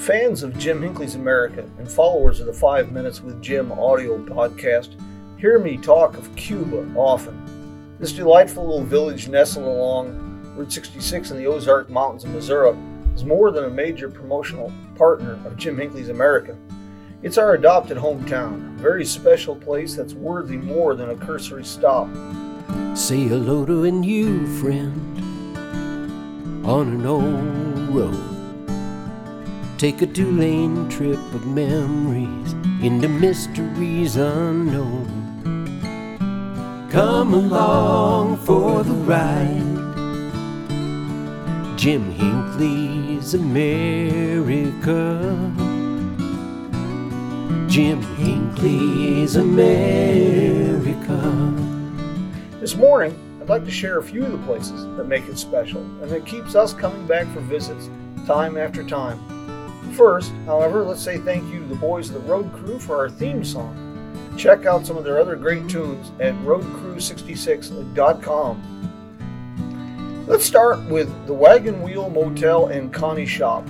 Fans of Jim Hinckley's America and followers of the Five Minutes with Jim audio podcast hear me talk of Cuba often. This delightful little village nestled along Route 66 in the Ozark Mountains of Missouri is more than a major promotional partner of Jim Hinckley's America. It's our adopted hometown, a very special place that's worthy more than a cursory stop. Say hello to a new friend on an old road. Take a two lane trip of memories into mysteries unknown. Come along for the ride. Jim Hinckley's America. Jim Hinckley's America. This morning, I'd like to share a few of the places that make it special and that keeps us coming back for visits time after time. First, however, let's say thank you to the boys of the Road Crew for our theme song. Check out some of their other great tunes at roadcrew66.com. Let's start with the Wagon Wheel Motel and Connie Shop.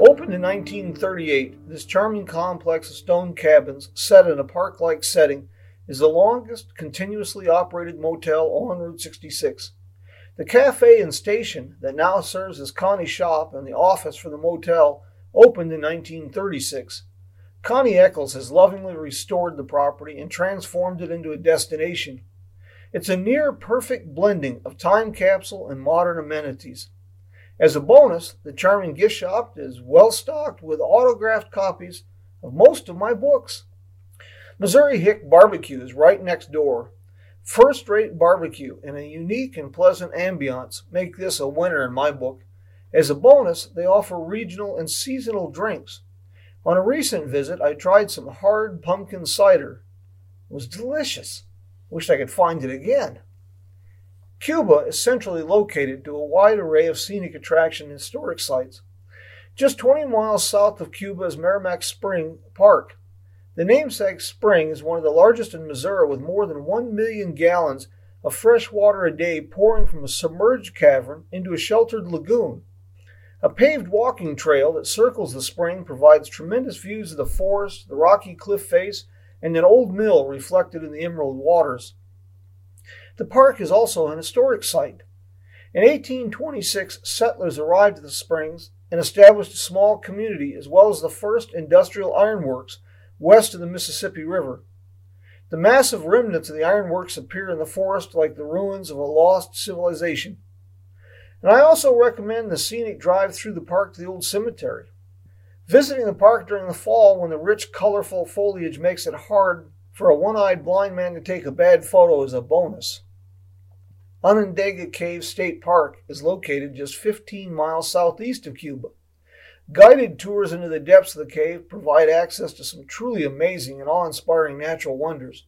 Opened in 1938, this charming complex of stone cabins set in a park like setting is the longest continuously operated motel on Route 66. The cafe and station that now serves as Connie's shop and the office for the motel opened in 1936. Connie Echols has lovingly restored the property and transformed it into a destination. It's a near perfect blending of time capsule and modern amenities. As a bonus, the charming gift shop is well stocked with autographed copies of most of my books. Missouri Hick Barbecue is right next door. First rate barbecue and a unique and pleasant ambiance make this a winner in my book. As a bonus, they offer regional and seasonal drinks. On a recent visit, I tried some hard pumpkin cider. It was delicious. Wished I could find it again. Cuba is centrally located to a wide array of scenic attraction and historic sites. Just 20 miles south of Cuba is Meramec Spring Park. The namesake spring is one of the largest in Missouri with more than 1 million gallons of fresh water a day pouring from a submerged cavern into a sheltered lagoon. A paved walking trail that circles the spring provides tremendous views of the forest, the rocky cliff face, and an old mill reflected in the emerald waters. The park is also an historic site. In 1826, settlers arrived at the springs and established a small community as well as the first industrial ironworks west of the Mississippi River. The massive remnants of the ironworks appear in the forest like the ruins of a lost civilization. And I also recommend the scenic drive through the park to the old cemetery. Visiting the park during the fall when the rich, colorful foliage makes it hard for a one eyed blind man to take a bad photo is a bonus. Onondaga Cave State Park is located just 15 miles southeast of Cuba. Guided tours into the depths of the cave provide access to some truly amazing and awe inspiring natural wonders.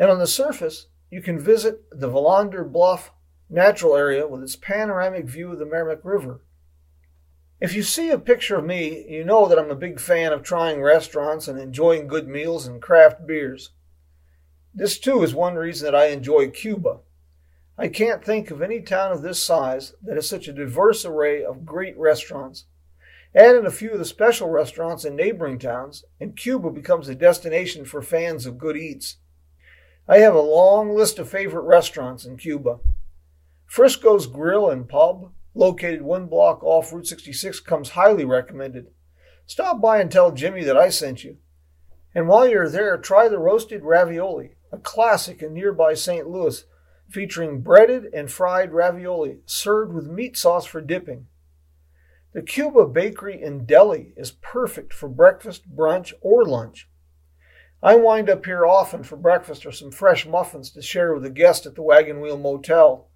And on the surface, you can visit the Vilander Bluff natural area with its panoramic view of the Meramec River. If you see a picture of me, you know that I'm a big fan of trying restaurants and enjoying good meals and craft beers. This too is one reason that I enjoy Cuba. I can't think of any town of this size that has such a diverse array of great restaurants. Add in a few of the special restaurants in neighboring towns, and Cuba becomes a destination for fans of good eats. I have a long list of favorite restaurants in Cuba. Frisco's Grill and Pub, located one block off Route 66, comes highly recommended. Stop by and tell Jimmy that I sent you. And while you're there, try the toasted ravioli, a classic in nearby St. Louis, featuring breaded and fried ravioli served with meat sauce for dipping. The Cuba Bakery and Deli is perfect for breakfast, brunch, or lunch. I wind up here often for breakfast or some fresh muffins to share with the guest at the Wagon Wheel Motel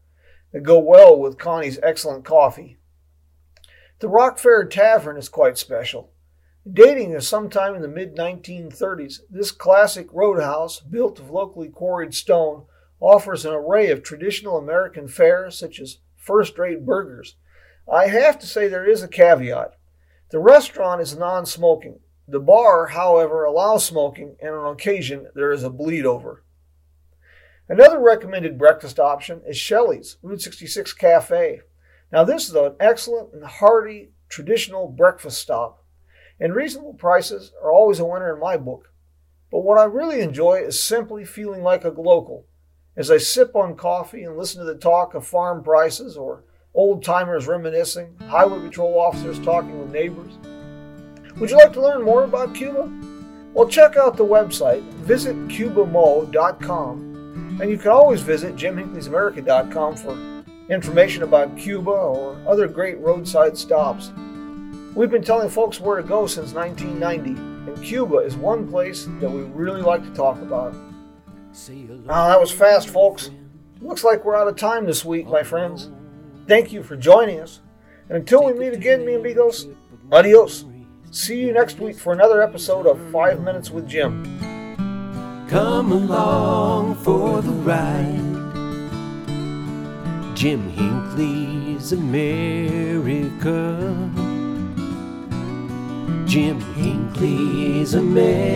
that go well with Connie's excellent coffee. The Rock Fair Tavern is quite special. Dating to sometime in the mid 1930s, this classic roadhouse, built of locally quarried stone, offers an array of traditional American fare such as first rate burgers. I have to say there is a caveat. The restaurant is non smoking. The bar, however, allows smoking, and on occasion there is a bleed over. Another recommended breakfast option is Shelley's Route 66 Cafe. Now, this is an excellent and hearty traditional breakfast stop. and reasonable prices are always a winner in my book. But what I really enjoy is simply feeling like a local as I sip on coffee and listen to the talk of farm prices or old timers reminiscing, highway patrol officers talking with neighbors. Would you like to learn more about Cuba? Well, check out the website, visit cubamo.com, and you can always visit jimhinckleysamerica.com for information about Cuba or other great roadside stops. We've been telling folks where to go since 1990, and Cuba is one place that we really like to talk about. Ah, that was fast, folks. Looks like we're out of time this week, my friends. Thank you for joining us. And until we meet again, mi amigos, adios. See you next week for another episode of Five Minutes with Jim. Come along for the ride. Jim Hinckley's America. Jim Hinckley's America.